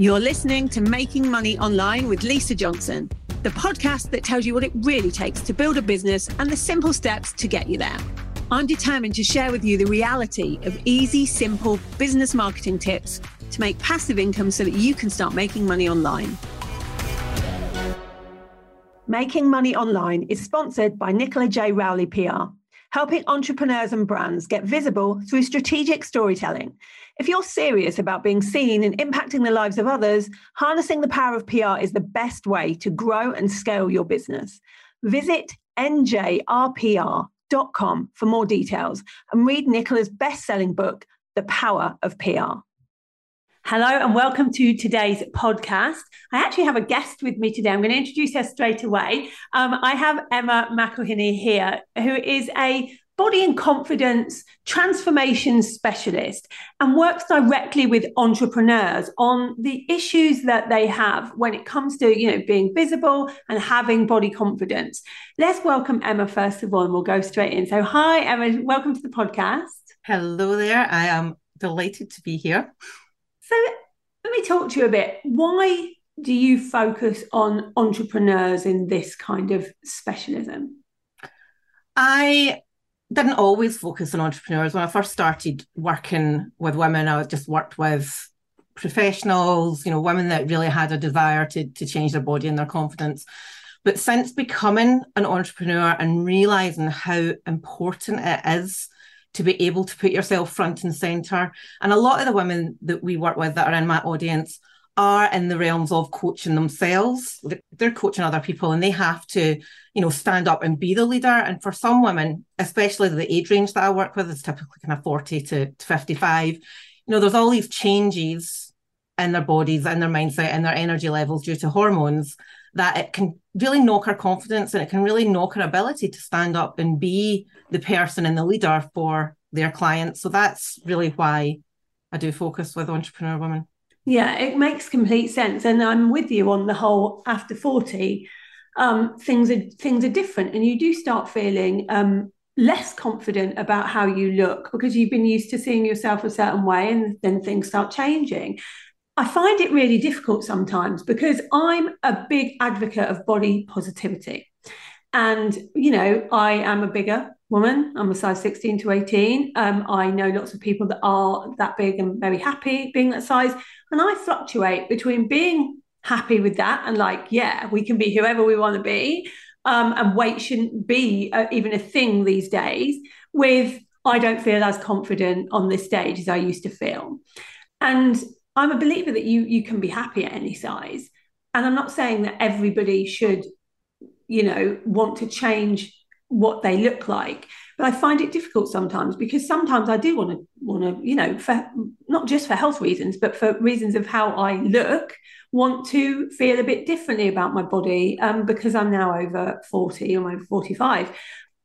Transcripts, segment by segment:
You're listening to Making Money Online with Lisa Johnson, the podcast that tells you what it really takes to build a business and the simple steps to get you there. I'm determined to share with you the reality of easy, simple business marketing tips to make passive income so that you can start making money online. Making Money Online is sponsored by Nicola J. Rowley PR, helping entrepreneurs and brands get visible through strategic storytelling if you're serious about being seen and impacting the lives of others, harnessing the power of PR is the best way to grow and scale your business. Visit njrpr.com for more details and read Nicola's best selling book, The Power of PR. Hello and welcome to today's podcast. I actually have a guest with me today. I'm going to introduce her straight away. Um, I have Emma McElhinney here, who is a body and confidence transformation specialist and works directly with entrepreneurs on the issues that they have when it comes to you know being visible and having body confidence. Let's welcome emma first of all and we'll go straight in. So hi emma welcome to the podcast. Hello there. I am delighted to be here. So let me talk to you a bit. Why do you focus on entrepreneurs in this kind of specialism? I didn't always focus on entrepreneurs. When I first started working with women, I just worked with professionals, you know, women that really had a desire to, to change their body and their confidence. But since becoming an entrepreneur and realizing how important it is to be able to put yourself front and center, and a lot of the women that we work with that are in my audience are in the realms of coaching themselves. They're coaching other people and they have to, you know, stand up and be the leader. And for some women, especially the age range that I work with is typically kind of 40 to, 55, you know, there's all these changes in their bodies and their mindset and their energy levels due to hormones that it can really knock her confidence and it can really knock her ability to stand up and be the person and the leader for their clients. So that's really why I do focus with entrepreneur women. Yeah, it makes complete sense, and I'm with you on the whole. After forty, um, things are things are different, and you do start feeling um, less confident about how you look because you've been used to seeing yourself a certain way, and then things start changing. I find it really difficult sometimes because I'm a big advocate of body positivity. And, you know, I am a bigger woman. I'm a size 16 to 18. Um, I know lots of people that are that big and very happy being that size. And I fluctuate between being happy with that and like, yeah, we can be whoever we want to be. Um, and weight shouldn't be even a thing these days, with I don't feel as confident on this stage as I used to feel. And I'm a believer that you you can be happy at any size. And I'm not saying that everybody should, you know, want to change what they look like but i find it difficult sometimes because sometimes i do want to want to you know for not just for health reasons but for reasons of how i look want to feel a bit differently about my body um, because i'm now over 40 or I'm 45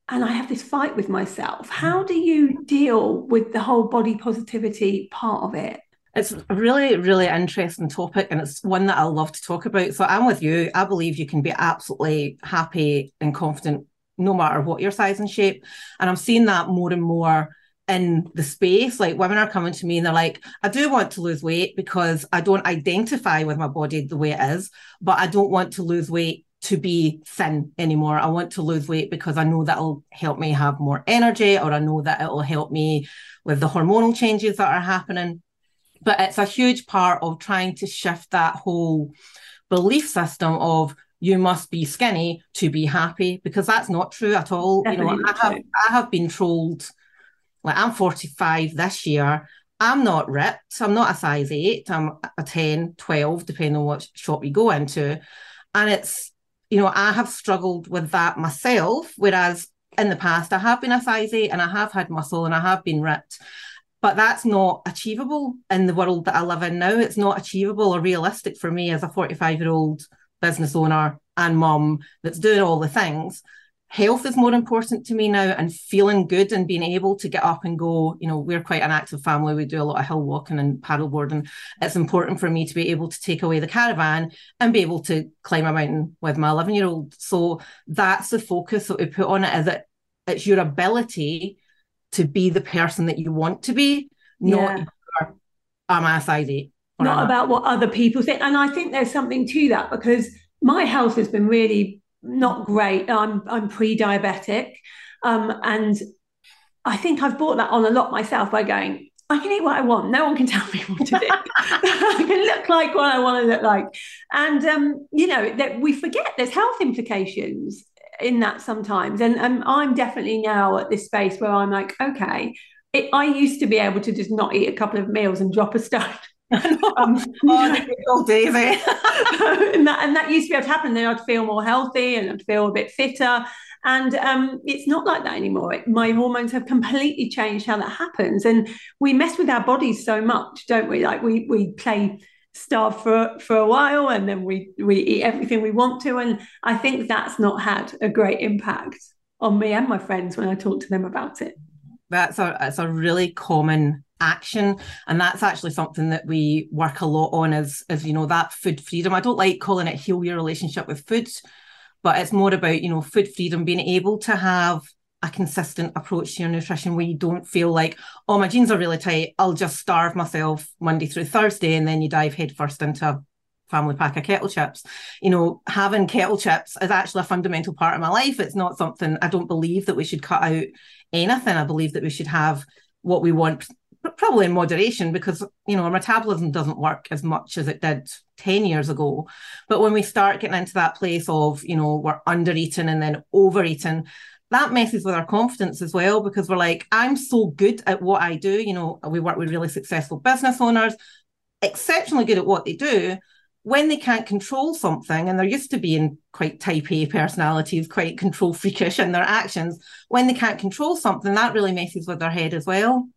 and i have this fight with myself how do you deal with the whole body positivity part of it it's a really, really interesting topic, and it's one that I love to talk about. So I'm with you. I believe you can be absolutely happy and confident no matter what your size and shape. And I'm seeing that more and more in the space. Like women are coming to me and they're like, I do want to lose weight because I don't identify with my body the way it is, but I don't want to lose weight to be thin anymore. I want to lose weight because I know that'll help me have more energy or I know that it'll help me with the hormonal changes that are happening. But it's a huge part of trying to shift that whole belief system of you must be skinny to be happy because that's not true at all. Definitely you know, I have, I have been told, like I'm 45 this year. I'm not ripped. I'm not a size eight. I'm a 10, 12, depending on what shop you go into. And it's, you know, I have struggled with that myself. Whereas in the past, I have been a size eight and I have had muscle and I have been ripped. But that's not achievable in the world that I live in now. It's not achievable or realistic for me as a 45 year old business owner and mum that's doing all the things health is more important to me now and feeling good and being able to get up and go. You know we're quite an active family. We do a lot of hill walking and paddleboarding it's important for me to be able to take away the caravan and be able to climb a mountain with my 11 year old so that's the focus that we put on it is that it's your ability to be the person that you want to be not yeah. am I a size eight not about what other people think. And I think there's something to that because my health has been really not great. I'm I'm pre-diabetic, um, and I think I've bought that on a lot myself by going. I can eat what I want. No one can tell me what to do. I can look like what I want to look like, and um, you know that we forget there's health implications in that sometimes. And um, I'm definitely now at this space where I'm like, okay, it, I used to be able to just not eat a couple of meals and drop a stone. um, oh, days, eh? and, that, and that used to be able to happen. Then I'd feel more healthy and I'd feel a bit fitter. And um, it's not like that anymore. It, my hormones have completely changed how that happens. And we mess with our bodies so much, don't we? Like we we play starve for for a while and then we we eat everything we want to. And I think that's not had a great impact on me and my friends when I talk to them about it. That's a that's a really common action. And that's actually something that we work a lot on as as you know that food freedom. I don't like calling it heal your relationship with food but it's more about you know food freedom being able to have a consistent approach to your nutrition where you don't feel like oh my jeans are really tight. I'll just starve myself monday through thursday and then you dive headfirst into a family pack of kettle chips. You know having kettle chips is actually a fundamental part of my life. It's not something i don't believe that we should cut out anything. I believe that we should have what we want probably in moderation because you know our metabolism doesn't work as much as it did 10 years ago. But when we start getting into that place of you know we're under eating and then overeating that messes with our confidence as well because we're like i'm so good at what i do. You know we work with really successful business owners exceptionally good at what they do. When they can't control something and they're used to being quite type A personalities, quite control freakish in their actions, when they can't control something, that really messes with their head as well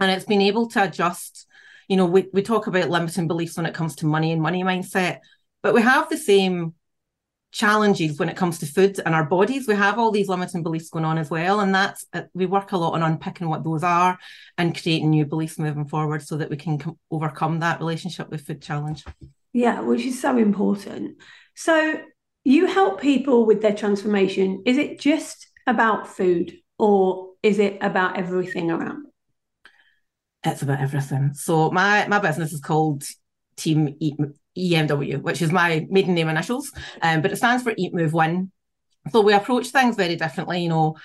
and it's been able to adjust you know we, we talk about limiting beliefs when it comes to money and money mindset but we have the same challenges when it comes to food and our bodies. We have all these limiting beliefs going on as well and that's uh, we work a lot on unpicking what those are and creating new beliefs moving forward so that we can com- overcome that relationship with food challenge. Yeah which is so important. So you help people with their transformation. Is it just about food or is it about everything around it's about everything. So my my business is called Team Eat EMW, which is my maiden name initials, um, but it stands for Eat Move Win. So we approach things very differently. You know,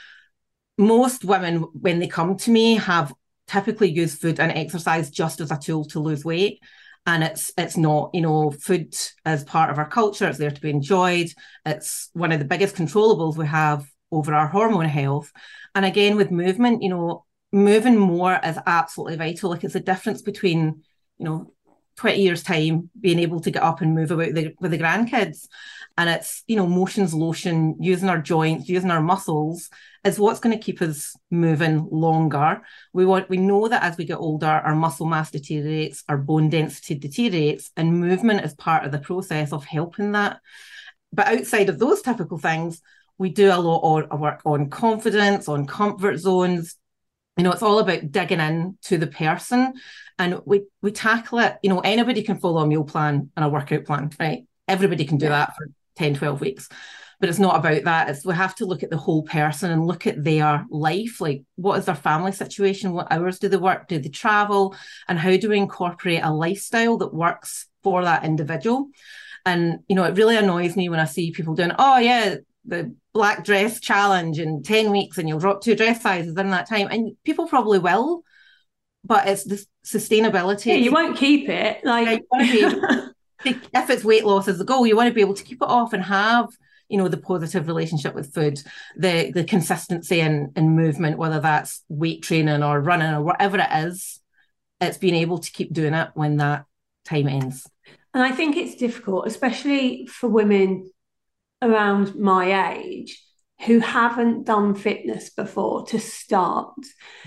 most women when they come to me have typically used food and exercise just as a tool to lose weight and it's it's not you know food as part of our culture it's there to be enjoyed it's one of the biggest controllables we have over our hormone health and again with movement you know moving more is absolutely vital. Like it's the difference between, you know, 20 years time being able to get up and move about the, with the grandkids. And it's you know motions lotion using our joints using our muscles is what's going to keep us moving longer. We want we know that as we get older our muscle mass deteriorates our bone density deteriorates and movement is part of the process of helping that. But outside of those typical things we do a lot of work on confidence on comfort zones you know it's all about digging in to the person. And we we tackle it you know anybody can follow a meal plan and a workout plan right? Everybody can do yeah. that for 10 12 weeks. But it's not about that. It's we have to look at the whole person and look at their life. Like what is their family situation? What hours do they work? Do they travel? And how do we incorporate a lifestyle that works for that individual? And you know it really annoys me when i see people doing oh yeah the black dress challenge in 10 weeks and you'll drop two dress sizes in that time. And people probably will, but it's the sustainability. Yeah, you won't keep it. Like to, if it's weight loss as the goal, you want to be able to keep it off and have you know the positive relationship with food the the consistency and in, in movement whether that's weight training or running or whatever it is it's being able to keep doing it when that time ends and i think it's difficult especially for women around my age who haven't done fitness before to start.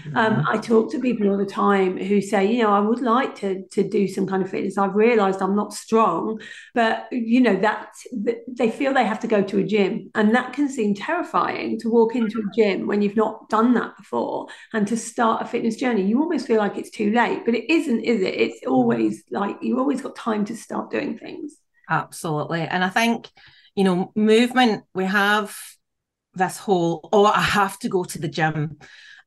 Mm-hmm. Um, I talk to people all the time who say, you know, I would like to to do some kind of fitness. I've realised I'm not strong, but you know that they feel they have to go to a gym, and that can seem terrifying to walk into a gym when you've not done that before and to start a fitness journey. You almost feel like it's too late, but it isn't, is it? It's always like you've always got time to start doing things. Absolutely, and I think you know, movement, we have this whole, oh, I have to go to the gym.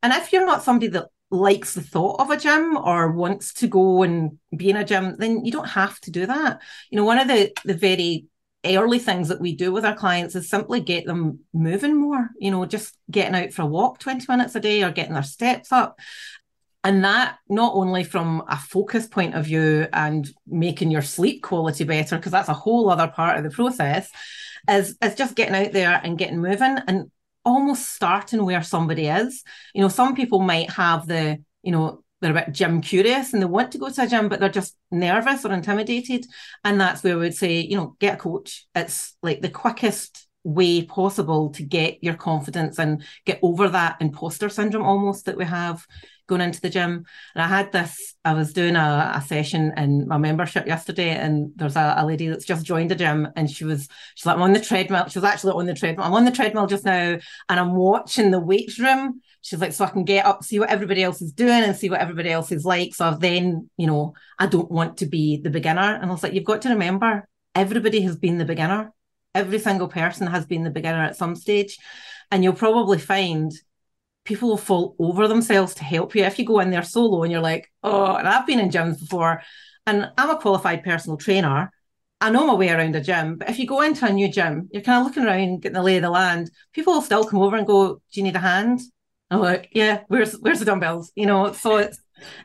And if you're not somebody that likes the thought of a gym or wants to go and be in a gym, then you don't have to do that. You know, one of the the very early things that we do with our clients is simply get them moving more, you know, just getting out for a walk 20 minutes a day or getting their steps up. And that not only from a focus point of view and making your sleep quality better, because that's a whole other part of the process, is, is just getting out there and getting moving and almost starting where somebody is. You know, some people might have the, you know, they're a bit gym curious and they want to go to a gym, but they're just nervous or intimidated. And that's where we would say, you know, get a coach. It's like the quickest way possible to get your confidence and get over that imposter syndrome almost that we have going into the gym. And I had this, I was doing a, a session in my membership yesterday, and there's a, a, lady that's just joined the gym, and she was, she's like, I'm on the treadmill. She was actually on the treadmill. I'm on the treadmill just now, and I'm watching the weights room. She's like, so I can get up, see what everybody else is doing and see what everybody else is like. So then, you know, I don't want to be the beginner. And I was like, you've got to remember, everybody has been the beginner. Every single person has been the beginner at some stage. And you'll probably find people will fall over themselves to help you. If you go in there solo and you're like, oh, and I've been in gyms before, and I'm a qualified personal trainer. I know my way around a gym, but if you go into a new gym, you're kind of looking around, getting the lay of the land. People will still come over and go, "Do you need a hand?" I'm like, "Yeah, where's where's the dumbbells?" You know, so it's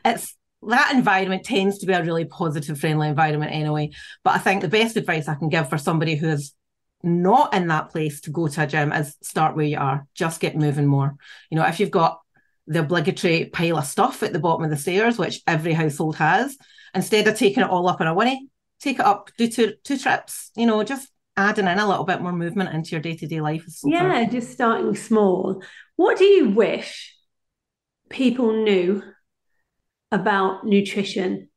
it's that environment tends to be a really positive, friendly environment anyway. But I think the best advice I can give for somebody who is not in that place to go to a gym is start where you are. Just get moving more. You know, if you've got the obligatory pile of stuff at the bottom of the stairs, which every household has, instead of taking it all up in a whinny, take it up, do two two trips. You know, just adding in a little bit more movement into your day to day life. So yeah, just starting small. What do you wish people knew about nutrition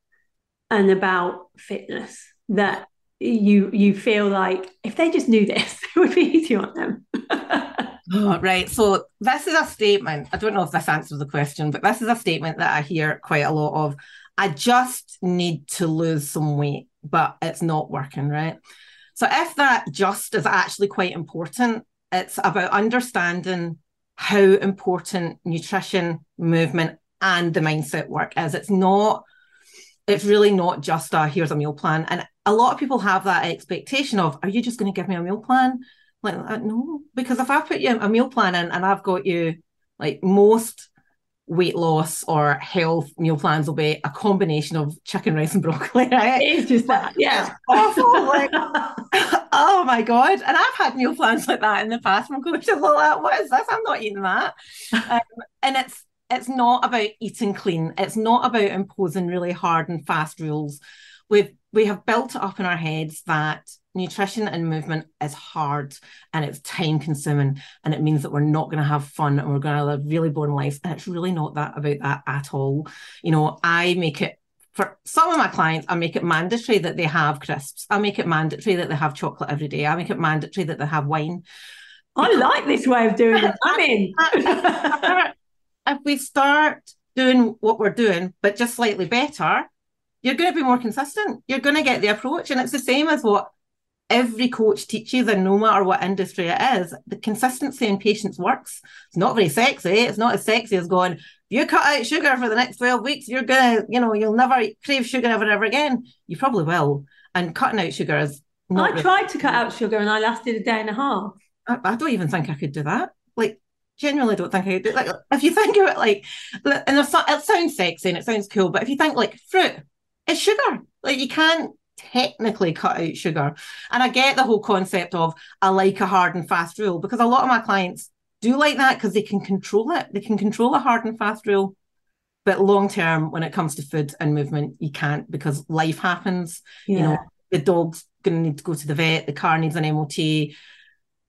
and about fitness that you you feel like if they just knew this, it would be easy on them. oh, right. So this is a statement. I don't know if this answers the question, but this is a statement that I hear quite a lot of. I just need to lose some weight, but it's not working, right? So if that just is actually quite important, it's about understanding how important nutrition, movement, and the mindset work is. It's not it's really not just a here's a meal plan. And a lot of people have that expectation of, are you just going to give me a meal plan? Like, uh, no, because if I put you a meal plan in and I've got you like most weight loss or health meal plans will be a combination of chicken rice and broccoli, right? It's just that, yeah. awful. like, oh my God. And I've had meal plans like that in the past from coaches like, what is this? I'm not eating that. Um, and it's it's not about eating clean. It's not about imposing really hard and fast rules. We've we have built it up in our heads that nutrition and movement is hard and it's time consuming and it means that we're not going to have fun and we're going to live really boring lives. And it's really not that about that at all. You know i make it for some of my clients i make it mandatory that they have crisps. I make it mandatory that they have chocolate every day. I make it mandatory that they have wine. I like this way of doing it i'm in if we start doing what we're doing, but just slightly better, you're going to be more consistent. You're going to get the approach. And it's the same as what every coach teaches, and no matter what industry it is, the consistency and patience works. It's not very sexy. It's not as sexy as going, if you cut out sugar for the next 12 weeks, you're going to, you know, you'll never crave sugar ever, ever again. You probably will. And cutting out sugar is I really- tried to cut out sugar and I lasted a day and a half. I, I don't even think I could do that. Like genuinely don't think I do. Like if you think of it like, and it sounds sexy and it sounds cool, but if you think like fruit, it's sugar. Like you can't technically cut out sugar. And I get the whole concept of I like a hard and fast rule because a lot of my clients do like that because they can control it. They can control a hard and fast rule. But long term, when it comes to food and movement, you can't because life happens. Yeah. You know, the dog's going to need to go to the vet, the car needs an MOT,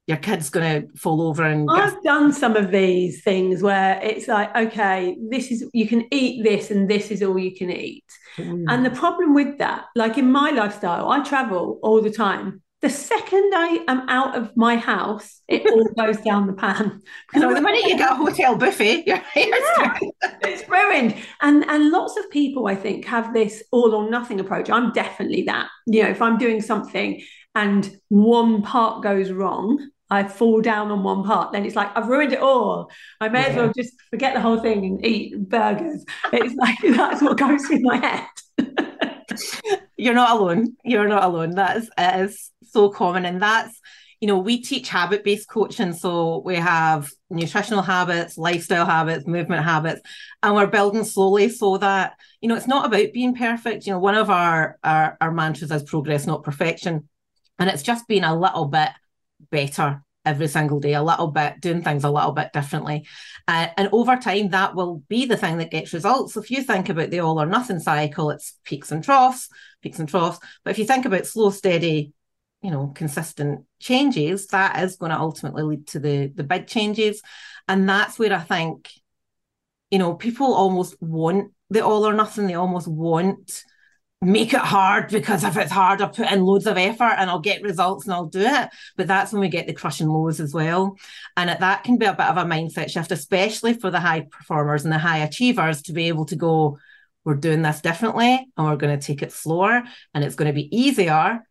your kid's going to fall over and I've get... done some of these things where it's like okay this is you can eat this and this is all you can eat mm. and the problem with that like in my lifestyle I travel all the time the second I am out of my house, it all goes down the pan. So the minute you get a hotel buffet, yeah, it's ruined. And and lots of people, I think, have this all or nothing approach. I'm definitely that. You know, if I'm doing something and one part goes wrong, I fall down on one part, then it's like I've ruined it all. I may yeah. as well just forget the whole thing and eat burgers. It's like that's what goes through my head. You're not alone. You're not alone. That is, is so common, and that's you know, we teach habit based coaching. So we have nutritional habits, lifestyle habits, movement habits, and we're building slowly so that, you know, it's not about being perfect. You know, one of our, our, our mantras is progress, not perfection. And it's just being a little bit better every single day, a little bit, doing things a little bit differently. Uh, and over time, that will be the thing that gets results. If you think about the all or nothing cycle, it's peaks and troughs, peaks and troughs. But if you think about slow, steady, you know consistent changes that is going to ultimately lead to the the big changes and that's where i think you know people almost want the all or nothing they almost want make it hard because if it's hard i put in loads of effort and i'll get results and i'll do it but that's when we get the crushing lows as well and that can be a bit of a mindset shift especially for the high performers and the high achievers to be able to go we're doing this differently and we're going to take it slower and it's going to be easier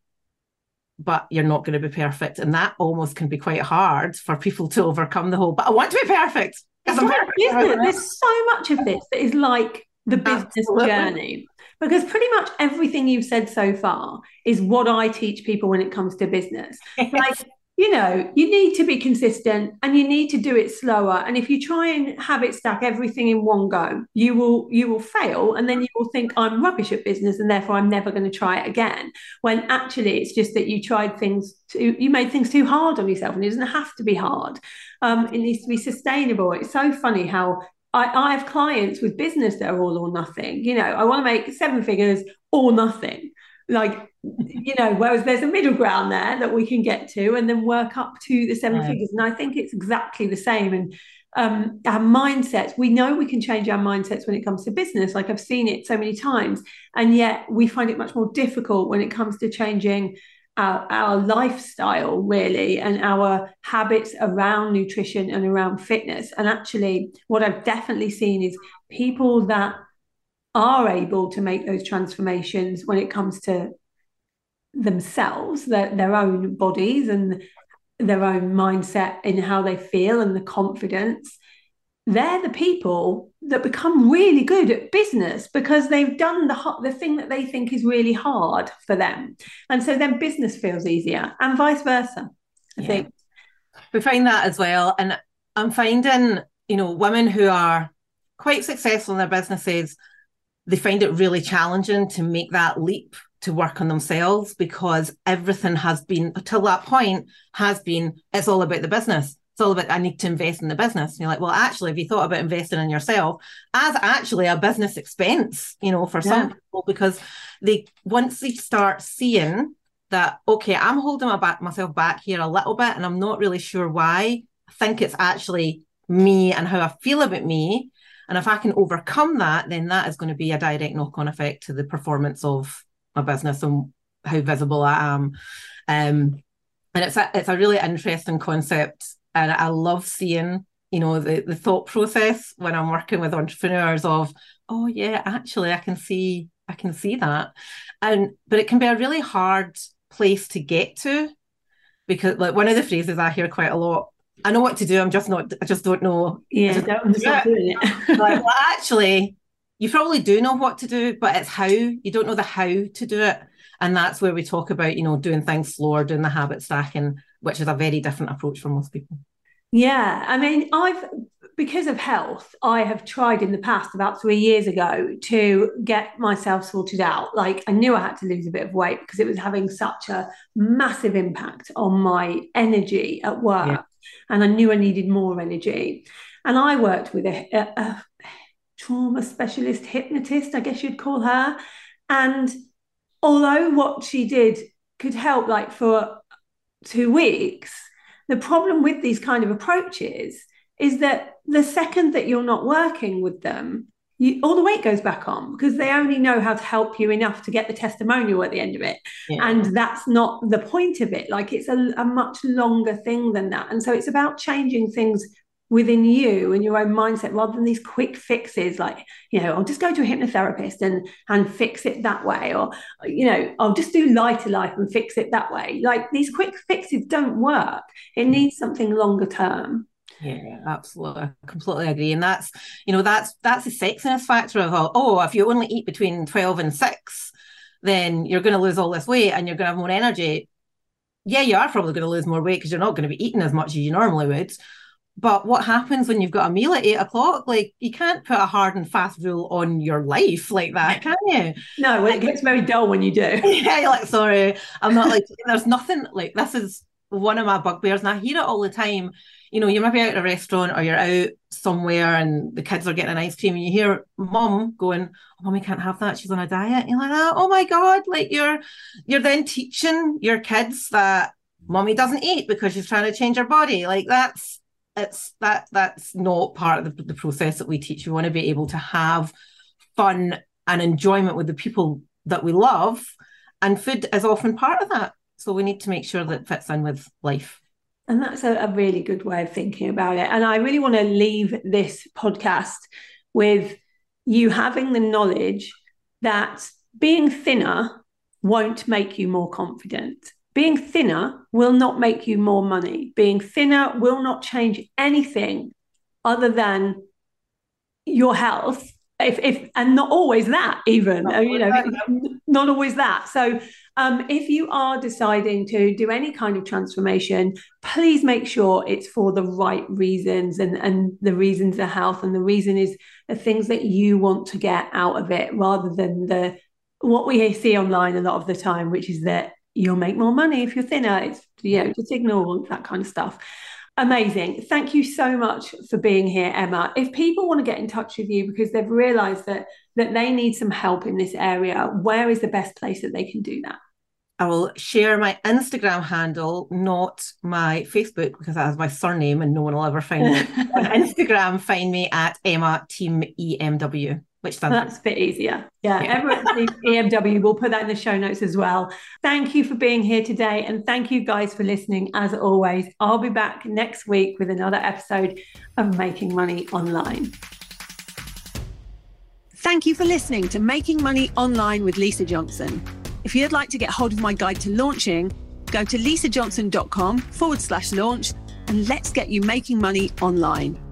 but you're not going to be perfect. And that almost can be quite hard for people to overcome the whole, but I want to be perfect. It's like, isn't it? There's so much of this that is like the business Absolutely. journey. Because pretty much everything you've said so far is what I teach people when it comes to business. Like you know, you need to be consistent and you need to do it slower. And if you try and have it stack everything in one go, you will you will fail and then you will think I'm rubbish at business and therefore I'm never going to try it again. When actually it's just that you tried things too, you made things too hard on yourself and it doesn't have to be hard. Um, it needs to be sustainable. It's so funny how I, I have clients with business that are all or nothing. You know, I want to make seven figures or nothing. Like you know whereas there's a middle ground there that we can get to and then work up to the seven figures. And i think it's exactly the same. And um, our mindsets we know we can change our mindsets when it comes to business. Like i've seen it so many times. And yet we find it much more difficult when it comes to changing our, our lifestyle really and our habits around nutrition and around fitness. And actually what i've definitely seen is people that are able to make those transformations when it comes to themselves, their, their own bodies and their own mindset in how they feel and the confidence, they're the people that become really good at business because they've done the the thing that they think is really hard for them, and so then business feels easier, and vice versa. I yeah. think we find that as well, and I'm finding you know women who are quite successful in their businesses they find it really challenging to make that leap to work on themselves because everything has been till that point has been it's all about the business it's all about I need to invest in the business. And you're like, well, actually, if you thought about investing in yourself as actually a business expense, you know, for yeah. some people, because they once they start seeing that, okay, I'm holding my back myself back here a little bit, and I'm not really sure why. I think it's actually me and how I feel about me and if I can overcome that, then that is going to be a direct knock on effect to the performance of my business and how visible I am. Um, and it's a, it's a really interesting concept. And I love seeing, you know, the, the thought process when I'm working with entrepreneurs of, oh yeah, actually I can see, I can see that. And but it can be a really hard place to get to because like one of the phrases I hear quite a lot I know what to do. I'm just not. I just don't know. Yeah, don't, do not doing it. like, well, actually, you probably do know what to do, but it's how you don't know the how to do it, and that's where we talk about you know doing things slower, doing the habit stacking, which is a very different approach for most people. Yeah, I mean, I've because of health, I have tried in the past about three years ago to get myself sorted out. Like I knew I had to lose a bit of weight because it was having such a massive impact on my energy at work. Yeah and I knew I needed more energy. And I worked with a, a, a trauma specialist hypnotist, I guess you'd call her. And although what she did could help, like for two weeks, the problem with these kind of approaches is that the second that you're not working with them, you, all the weight goes back on because they only know how to help you enough to get the testimonial at the end of it. Yeah. And that's not the point of it. Like it's a, a much longer thing than that. And so it's about changing things within you and your own mindset rather than these quick fixes like you know i'll just go to a hypnotherapist and and fix it that way or you know i'll just do LighterLife and fix it that way like these quick fixes don't work it mm. needs something longer term yeah, absolutely. I completely agree. And that's, you know, that's that's the sexiness factor of all, oh, if you only eat between 12 and 6, then you're going to lose all this weight and you're going to have more energy. Yeah, you are probably going to lose more weight because you're not going to be eating as much as you normally would. But what happens when you've got a meal at eight o'clock? Like you can't put a hard and fast rule on your life like that, can you? No, well, it gets very dull when you do. yeah, you're like, sorry, I'm not like there's nothing like this is one of my bugbears, and I hear it all the time. You know, you might be out at a restaurant or you're out somewhere and the kids are getting an ice cream, and you hear mom going, oh, "Mommy can't have that; she's on a diet." And you're like, oh, "Oh my god!" Like you're you're then teaching your kids that mommy doesn't eat because she's trying to change her body. Like that's it's that that's not part of the, the process that we teach. We want to be able to have fun and enjoyment with the people that we love, and food is often part of that. So we need to make sure that fits in with life. And that's a, a really good way of thinking about it. And I really want to leave this podcast with you having the knowledge that being thinner won't make you more confident. Being thinner will not make you more money. Being thinner will not change anything other than your health. If, if and not always that even not you know that. not always that so um, if you are deciding to do any kind of transformation please make sure it's for the right reasons and and the reasons are health and the reason is the things that you want to get out of it rather than the what we see online a lot of the time which is that you'll make more money if you're thinner. It's, you know, just ignore that kind of stuff. Amazing. Thank you so much for being here, Emma. If people want to get in touch with you because they've realized that that they need some help in this area, where is the best place that they can do that? I will share my Instagram handle, not my Facebook, because that has my surname and no one will ever find me. On Instagram, find me at Emma Team EMW which that's a bit easier. Yeah, yeah. Everett EMW. We'll put that in the show notes as well. Thank you for being here today, and thank you guys for listening. As always, I'll be back next week with another episode of Making Money Online. Thank you for listening to Making Money Online with Lisa Johnson. If you'd like to get hold of my guide to launching, go to lisajohnson.com forward slash launch and let's get you making money online.